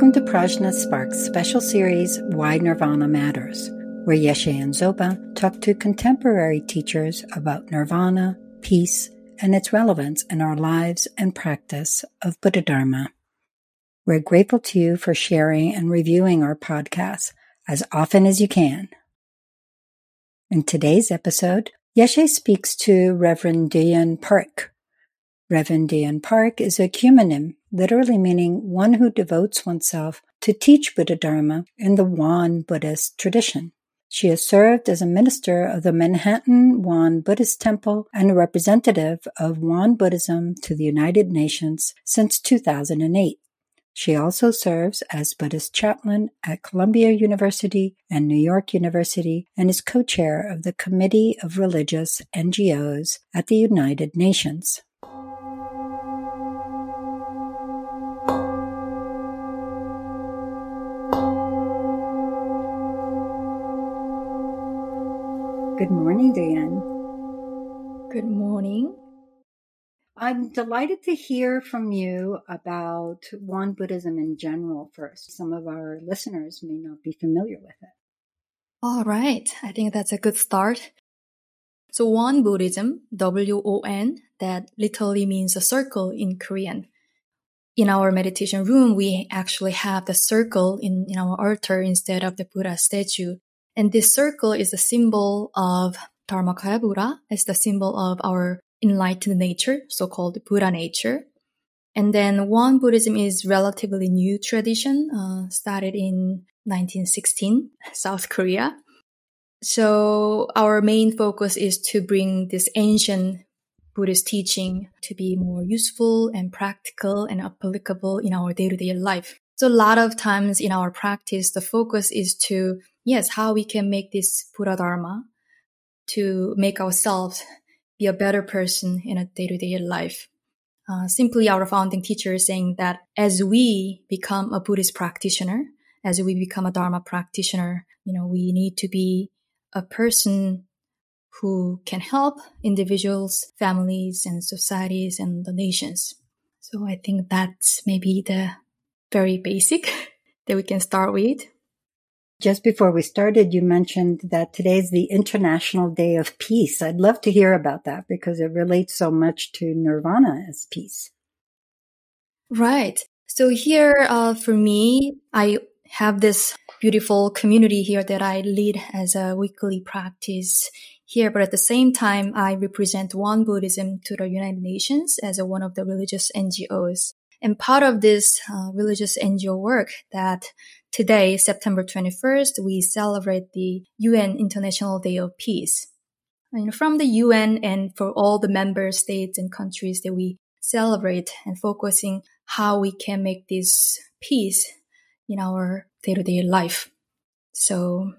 Welcome to Prajna Spark's special series, Why Nirvana Matters, where Yeshe and Zoba talk to contemporary teachers about nirvana, peace, and its relevance in our lives and practice of Buddha Dharma. We're grateful to you for sharing and reviewing our podcast as often as you can. In today's episode, Yeshe speaks to Reverend Dian Park. Reverend Dian Park is a kyomunim, literally meaning one who devotes oneself to teach Buddha Dharma in the Won Buddhist tradition. She has served as a minister of the Manhattan Won Buddhist Temple and a representative of Won Buddhism to the United Nations since 2008. She also serves as Buddhist chaplain at Columbia University and New York University and is co-chair of the Committee of Religious NGOs at the United Nations. Good morning, Diane. Good morning. I'm delighted to hear from you about Won Buddhism in general first. Some of our listeners may not be familiar with it. All right. I think that's a good start. So Won Buddhism, W-O-N, that literally means a circle in Korean. In our meditation room, we actually have the circle in, in our altar instead of the Buddha statue. And this circle is a symbol of Dharmakaya Buddha. It's the symbol of our enlightened nature, so-called Buddha nature. And then Won Buddhism is relatively new tradition, uh, started in 1916, South Korea. So our main focus is to bring this ancient Buddhist teaching to be more useful and practical and applicable in our day-to-day life. So a lot of times in our practice, the focus is to, yes, how we can make this Buddha Dharma to make ourselves be a better person in a day-to-day life. Uh, simply our founding teacher is saying that as we become a Buddhist practitioner, as we become a Dharma practitioner, you know, we need to be a person who can help individuals, families, and societies and the nations. So I think that's maybe the very basic that we can start with. Just before we started, you mentioned that today is the International Day of Peace. I'd love to hear about that because it relates so much to nirvana as peace. Right. So here, uh, for me, I have this beautiful community here that I lead as a weekly practice here. But at the same time, I represent Won Buddhism to the United Nations as a, one of the religious NGOs. And part of this uh, religious NGO work that today, September 21st, we celebrate the UN International Day of Peace. And from the UN and for all the member states and countries that we celebrate and focusing how we can make this peace in our day-to-day life. So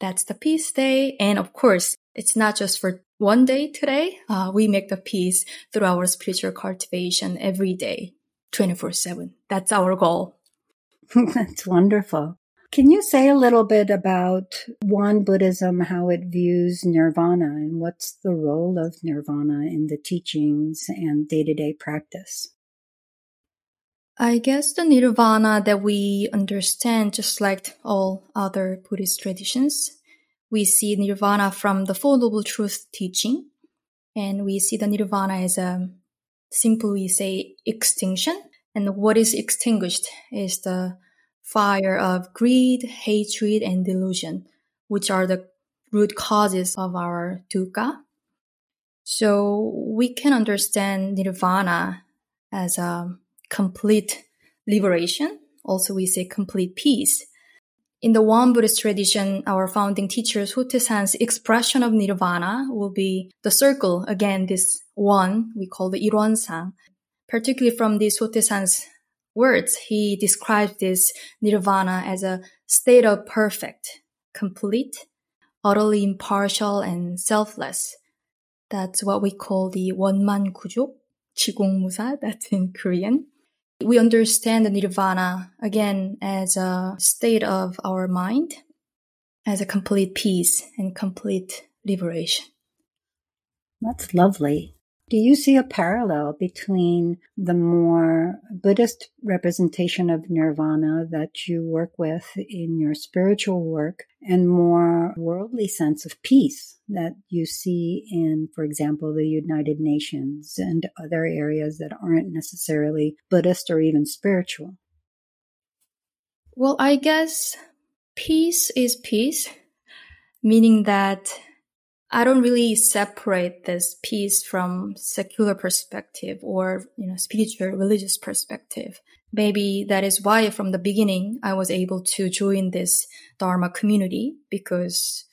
that's the peace day. And of course, it's not just for one day today. Uh, we make the peace through our spiritual cultivation every day. 24 7. That's our goal. That's wonderful. Can you say a little bit about Won Buddhism, how it views nirvana, and what's the role of nirvana in the teachings and day to day practice? I guess the nirvana that we understand, just like all other Buddhist traditions, we see nirvana from the Four Noble Truth teaching, and we see the nirvana as a simply say extinction. And what is extinguished is the fire of greed, hatred, and delusion, which are the root causes of our dukkha. So we can understand nirvana as a complete liberation. Also, we say complete peace. In the Won Buddhist tradition, our founding teacher Sotaesan's expression of nirvana will be the circle. Again, this one we call the Irwonsang. Particularly from this Sotaesan's words, he describes this nirvana as a state of perfect, complete, utterly impartial, and selfless. That's what we call the 원만 Chigong Musa. That's in Korean. We understand the nirvana again as a state of our mind, as a complete peace and complete liberation. That's lovely. Do you see a parallel between the more Buddhist representation of nirvana that you work with in your spiritual work and more worldly sense of peace that you see in, for example, the United Nations and other areas that aren't necessarily Buddhist or even spiritual? Well, I guess peace is peace, meaning that I don't really separate this peace from secular perspective or, you know, spiritual religious perspective. Maybe that is why from the beginning I was able to join this Dharma community because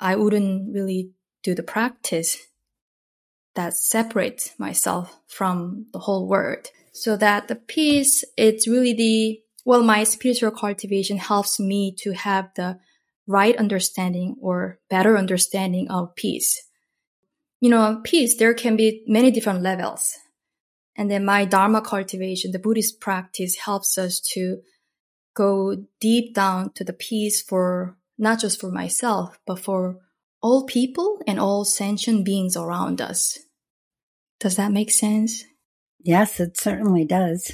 I wouldn't really do the practice that separates myself from the whole world. So that the peace, it's really the, well, my spiritual cultivation helps me to have the right understanding or better understanding of peace. You know, peace, there can be many different levels. And then my Dharma cultivation, the Buddhist practice helps us to go deep down to the peace for not just for myself, but for all people and all sentient beings around us. Does that make sense? Yes, it certainly does.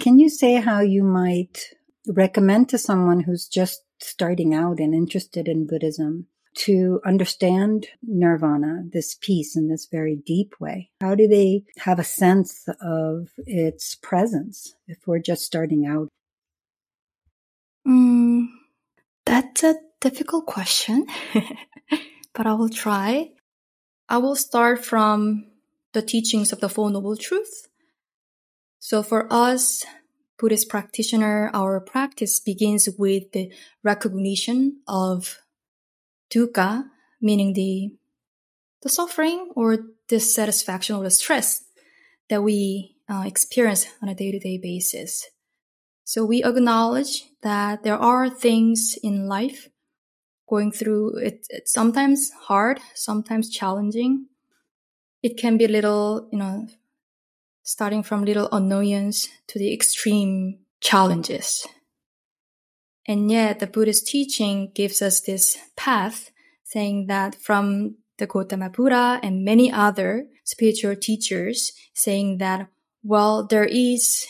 Can you say how you might recommend to someone who's just starting out and interested in Buddhism to understand nirvana, this peace in this very deep way? How do they have a sense of its presence if we're just starting out? Mm, that's a difficult question, but I will try. I will start from the teachings of the Four Noble Truths. So for us, Buddhist practitioner, our practice begins with the recognition of dukkha, meaning the, the suffering or dissatisfaction or the stress that we uh, experience on a day-to-day basis. So we acknowledge that there are things in life going through it, it's sometimes hard, sometimes challenging. It can be a little, you know, starting from little annoyance to the extreme challenges. And yet the Buddhist teaching gives us this path saying that from the Gautama Buddha and many other spiritual teachers saying that, well, there is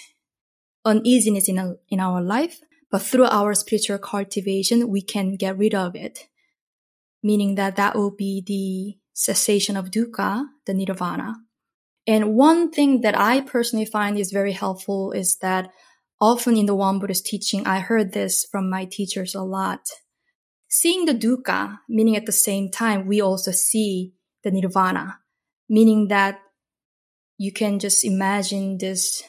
uneasiness in, a, in our life, but through our spiritual cultivation, we can get rid of it. Meaning that that will be the cessation of dukkha, the nirvana. And one thing that I personally find is very helpful is that often in the Won Buddhist teaching, I heard this from my teachers a lot. Seeing the dukkha, meaning at the same time, we also see the nirvana, meaning that you can just imagine this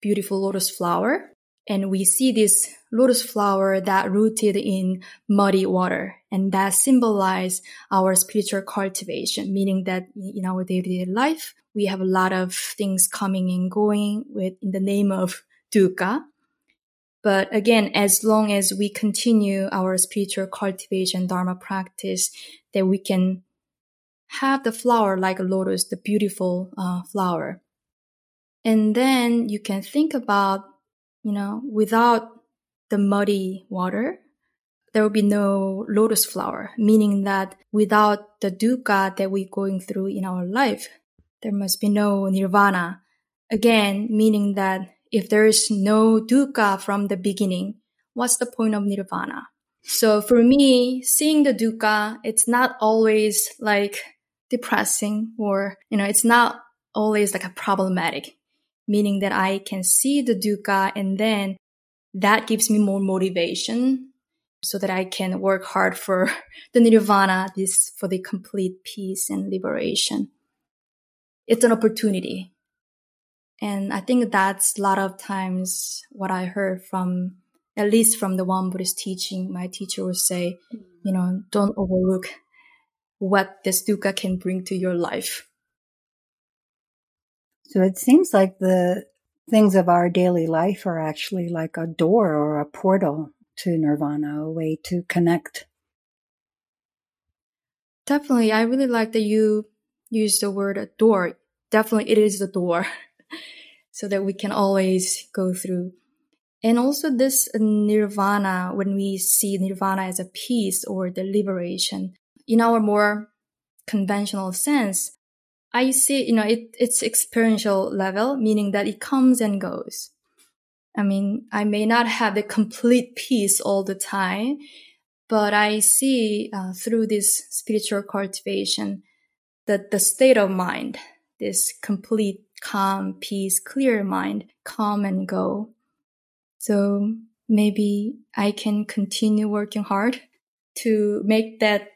beautiful lotus flower and we see this lotus flower that rooted in muddy water and that symbolize our spiritual cultivation meaning that in our day-to-day life we have a lot of things coming and going with in the name of dukkha. But again as long as we continue our spiritual cultivation dharma practice that we can have the flower like a lotus the beautiful uh, flower. And then you can think about you know, without the muddy water, there will be no lotus flower, meaning that without the dukkha that we're going through in our life, there must be no nirvana. Again, meaning that if there is no dukkha from the beginning, what's the point of nirvana? So for me, seeing the dukkha, it's not always like depressing or, you know, it's not always like a problematic meaning that I can see the dukkha and then that gives me more motivation so that I can work hard for the nirvana, this for the complete peace and liberation. It's an opportunity. And I think that's a lot of times what I heard from, at least from the Won Buddhist teaching. My teacher would say, mm. you know, don't overlook what this dukkha can bring to your life. So it seems like the things of our daily life are actually like a door or a portal to nirvana, a way to connect. Definitely. I really like that you use the word door. Definitely, it is the door so that we can always go through. And also this nirvana, when we see nirvana as a peace or the liberation, in our more conventional sense, I see, you know, it, it's experiential level, meaning that it comes and goes. I mean, I may not have the complete peace all the time, but I see uh, through this spiritual cultivation that the state of mind, this complete calm, peace, clear mind, come and go. So maybe I can continue working hard to make that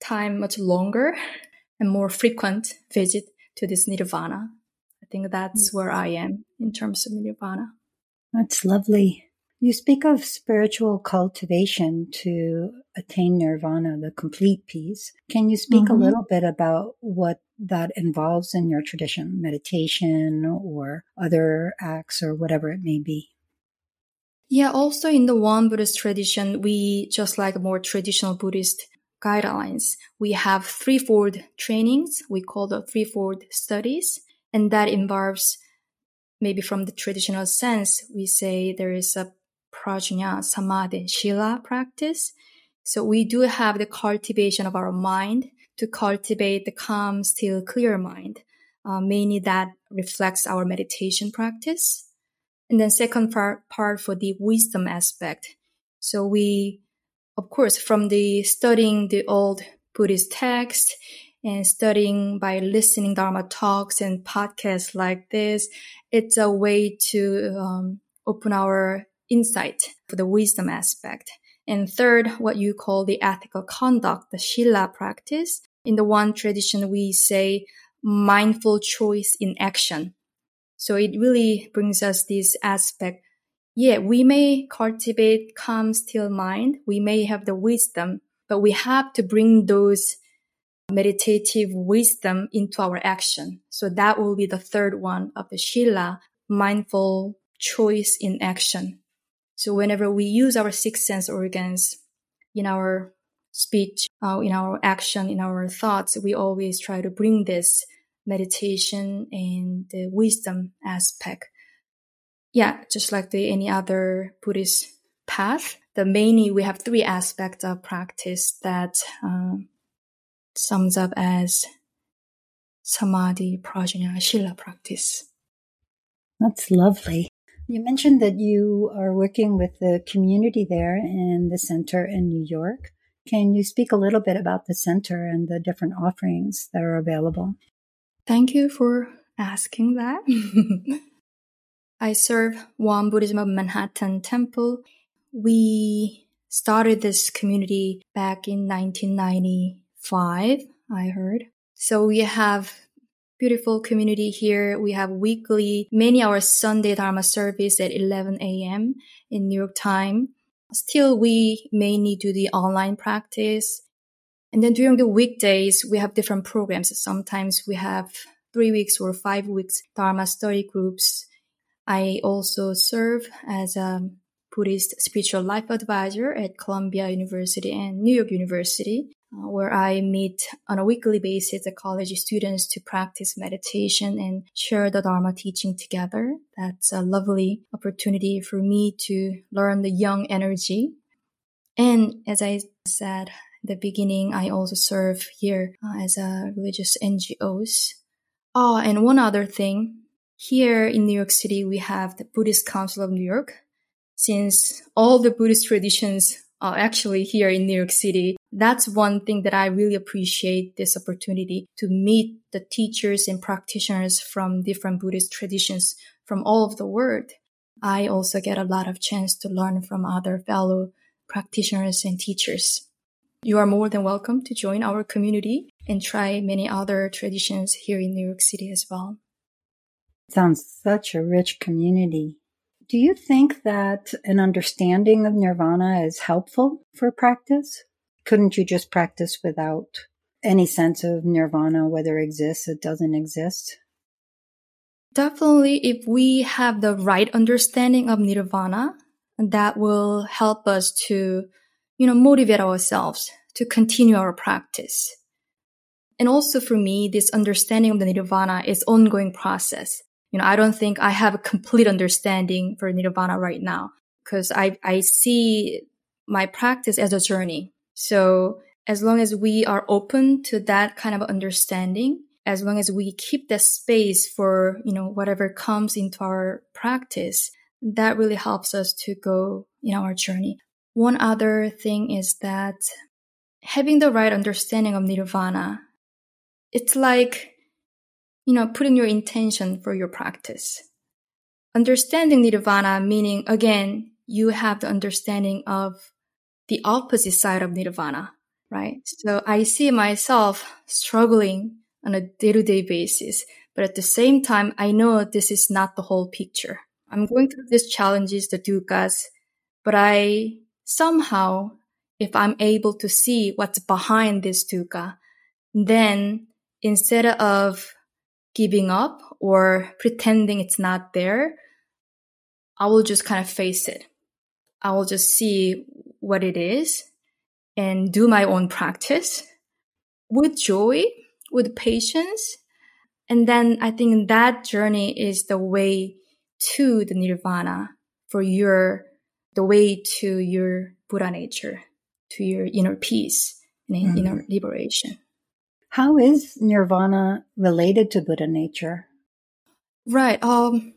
time much longer and more frequent visit to this nirvana. I think that's where I am in terms of nirvana. That's lovely. You speak of spiritual cultivation to attain nirvana, the complete peace. Can you speak mm-hmm. a little bit about what that involves in your tradition, meditation or other acts or whatever it may be? Yeah, also in the Won Buddhist tradition, we, just like more traditional Buddhist guidelines, we have threefold trainings. We call the threefold studies. And that involves, maybe from the traditional sense, we say there is a prajna, samadhi, shila practice. So we do have the cultivation of our mind to cultivate the calm, still, clear mind. Uh, mainly that reflects our meditation practice. And then second part, part for the wisdom aspect. So we, of course, from the studying the old Buddhist text and studying by listening Dharma talks and podcasts like this, it's a way to um, open our insight for the wisdom aspect. And third, what you call the ethical conduct, the Shila practice. In the Won tradition, we say mindful choice in action. So it really brings us this aspect. Yeah, we may cultivate calm, still mind. We may have the wisdom, but we have to bring those meditative wisdom into our action. So that will be the third one of the Shila, mindful choice in action. So whenever we use our six sense organs in our speech, uh, in our action, in our thoughts, we always try to bring this meditation and the wisdom aspect. Yeah, just like the any other Buddhist path, the mainly we have three aspects of practice that um, sums up as samadhi, prajna, shila practice. That's lovely. You mentioned that you are working with the community there in the center in New York. Can you speak a little bit about the center and the different offerings that are available? Thank you for asking that. I serve Won Buddhism of Manhattan Temple. We started this community back in 1995, I heard. So we have beautiful community here. We have weekly many hours Sunday Dharma service at 11 a.m. in New York time. Still, we mainly do the online practice and then during the weekdays, we have different programs. Sometimes we have three weeks or five weeks Dharma study groups. I also serve as a Buddhist spiritual life advisor at Columbia University and New York University, uh, where I meet on a weekly basis the college students to practice meditation and share the Dharma teaching together. That's a lovely opportunity for me to learn the young energy. And as I said, the beginning, I also serve here uh, as a religious NGOs. Oh, and one other thing. Here in New York City, we have the Buddhist Council of New York. Since all the Buddhist traditions are actually here in New York City, that's one thing that I really appreciate this opportunity to meet the teachers and practitioners from different Buddhist traditions from all over the world. I also get a lot of chance to learn from other fellow practitioners and teachers. You are more than welcome to join our community and try many other traditions here in New York City as well. Sounds such a rich community. Do you think that an understanding of nirvana is helpful for practice? Couldn't you just practice without any sense of nirvana, whether it exists, it doesn't exist? Definitely, if we have the right understanding of nirvana, that will help us to you know, motivate ourselves to continue our practice. And also for me, this understanding of the nirvana is ongoing process. You know, I don't think I have a complete understanding for nirvana right now because I, I see my practice as a journey. So as long as we are open to that kind of understanding as long as we keep that space for, you know, whatever comes into our practice, that really helps us to go in our journey. One other thing is that having the right understanding of nirvana, it's like, you know, putting your intention for your practice. Understanding nirvana meaning, again, you have the understanding of the opposite side of nirvana, right? So I see myself struggling on a day to day basis, but at the same time, I know this is not the whole picture. I'm going through these challenges, the dukkha's, but I somehow, if I'm able to see what's behind this dukkha, then instead of giving up or pretending it's not there, I will just kind of face it. I will just see what it is and do my own practice with joy, with patience. And then I think that journey is the way to the nirvana for your, the way to your Buddha nature, to your inner peace and mm-hmm. inner liberation. How is nirvana related to Buddha nature? Right. Um,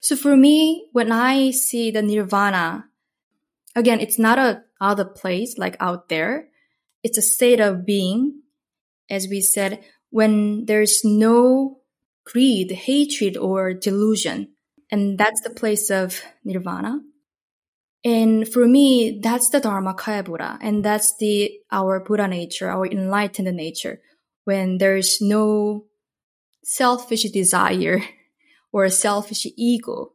so for me, when I see the nirvana, again, it's not a other place like out there. It's a state of being. As we said, when there's no greed, hatred, or delusion. And that's the place of nirvana. And for me, that's the Dharmakaya Buddha. And that's the, our Buddha nature, our enlightened nature. When there's no selfish desire or a selfish ego.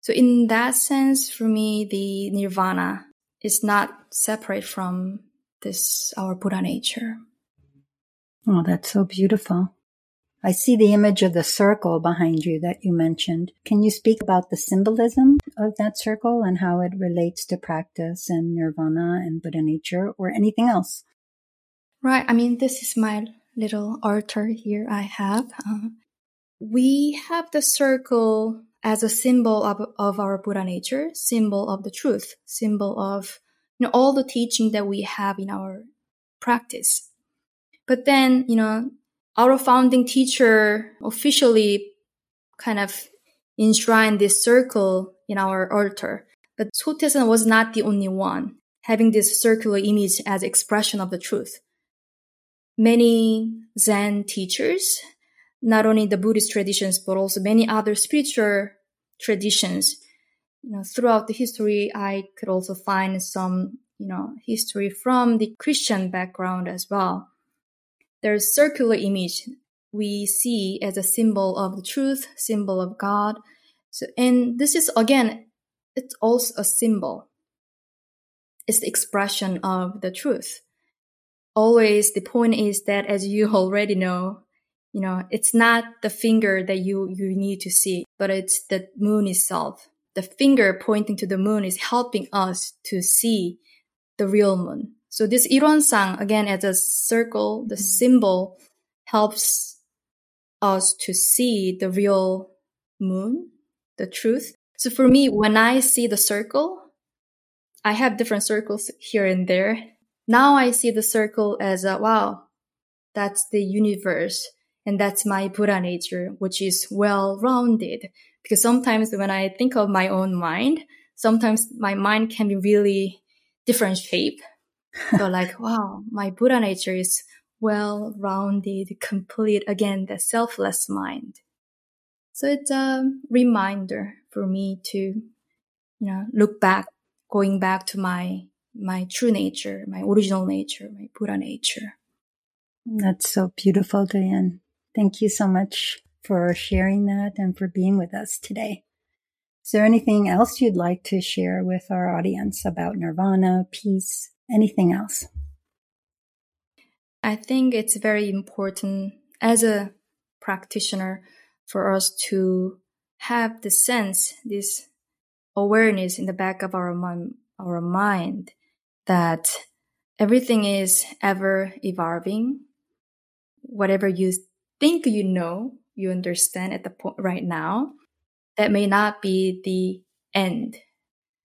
So in that sense, for me, the nirvana is not separate from this, our Buddha nature. Oh, that's so beautiful. I see the image of the circle behind you that you mentioned. Can you speak about the symbolism of that circle and how it relates to practice and nirvana and Buddha nature or anything else? Right. I mean, this is my little altar here I have. Uh, we have the circle as a symbol of, of our Buddha nature, symbol of the truth, symbol of you know, all the teaching that we have in our practice. But then, you know, our founding teacher officially kind of enshrined this circle in our altar. But Sotaesan was not the only one having this circular image as expression of the truth. Many Zen teachers not only the Buddhist traditions, but also many other spiritual traditions. You know, throughout the history, I could also find some, you know, history from the Christian background as well. There's circular image we see as a symbol of the truth, symbol of God. So, and this is again, it's also a symbol. It's the expression of the truth. Always the point is that as you already know, you know, it's not the finger that you, you need to see, but it's the moon itself. The finger pointing to the moon is helping us to see the real moon. So this Irwonsang, again, as a circle, the mm-hmm. symbol helps us to see the real moon, the truth. So for me, when I see the circle, I have different circles here and there. Now I see the circle as a, wow, that's the universe. And that's my Buddha nature, which is well rounded. Because sometimes when I think of my own mind, sometimes my mind can be really different shape. so like, wow, my Buddha nature is well rounded, complete. Again, the selfless mind. So it's a reminder for me to, you know, look back, going back to my, my true nature, my original nature, my Buddha nature. That's so beautiful, Diane. Thank you so much for sharing that and for being with us today. Is there anything else you'd like to share with our audience about nirvana, peace, anything else? I think it's very important as a practitioner for us to have the sense, this awareness in the back of our, our mind that everything is ever evolving. Whatever you think you know, you understand at the point right now, that may not be the end.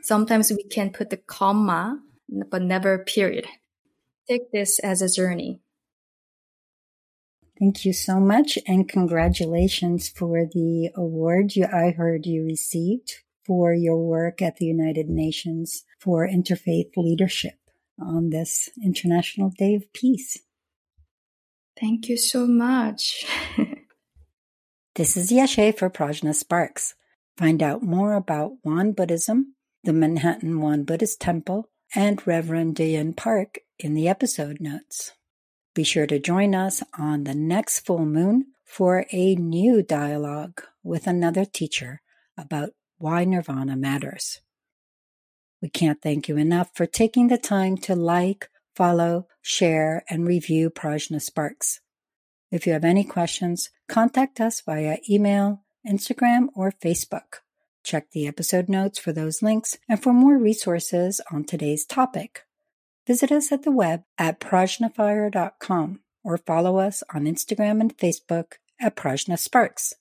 Sometimes we can put the comma, but never period. Take this as a journey. Thank you so much and congratulations for the award you, I heard you received for your work at the United Nations for Interfaith Leadership on this International Day of Peace. Thank you so much. this is Yeshe for Prajna Sparks. Find out more about Won Buddhism, the Manhattan Won Buddhist Temple, and Reverend Dian Park in the episode notes. Be sure to join us on the next full moon for a new dialogue with another teacher about why nirvana matters. We can't thank you enough for taking the time to like, follow, share, and review Prajna Sparks. If you have any questions, contact us via email, Instagram, or Facebook. Check the episode notes for those links and for more resources on today's topic. Visit us at the web at prajnafire.com or follow us on Instagram and Facebook at Prajna Sparks.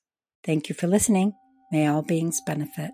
Thank you for listening. May all beings benefit.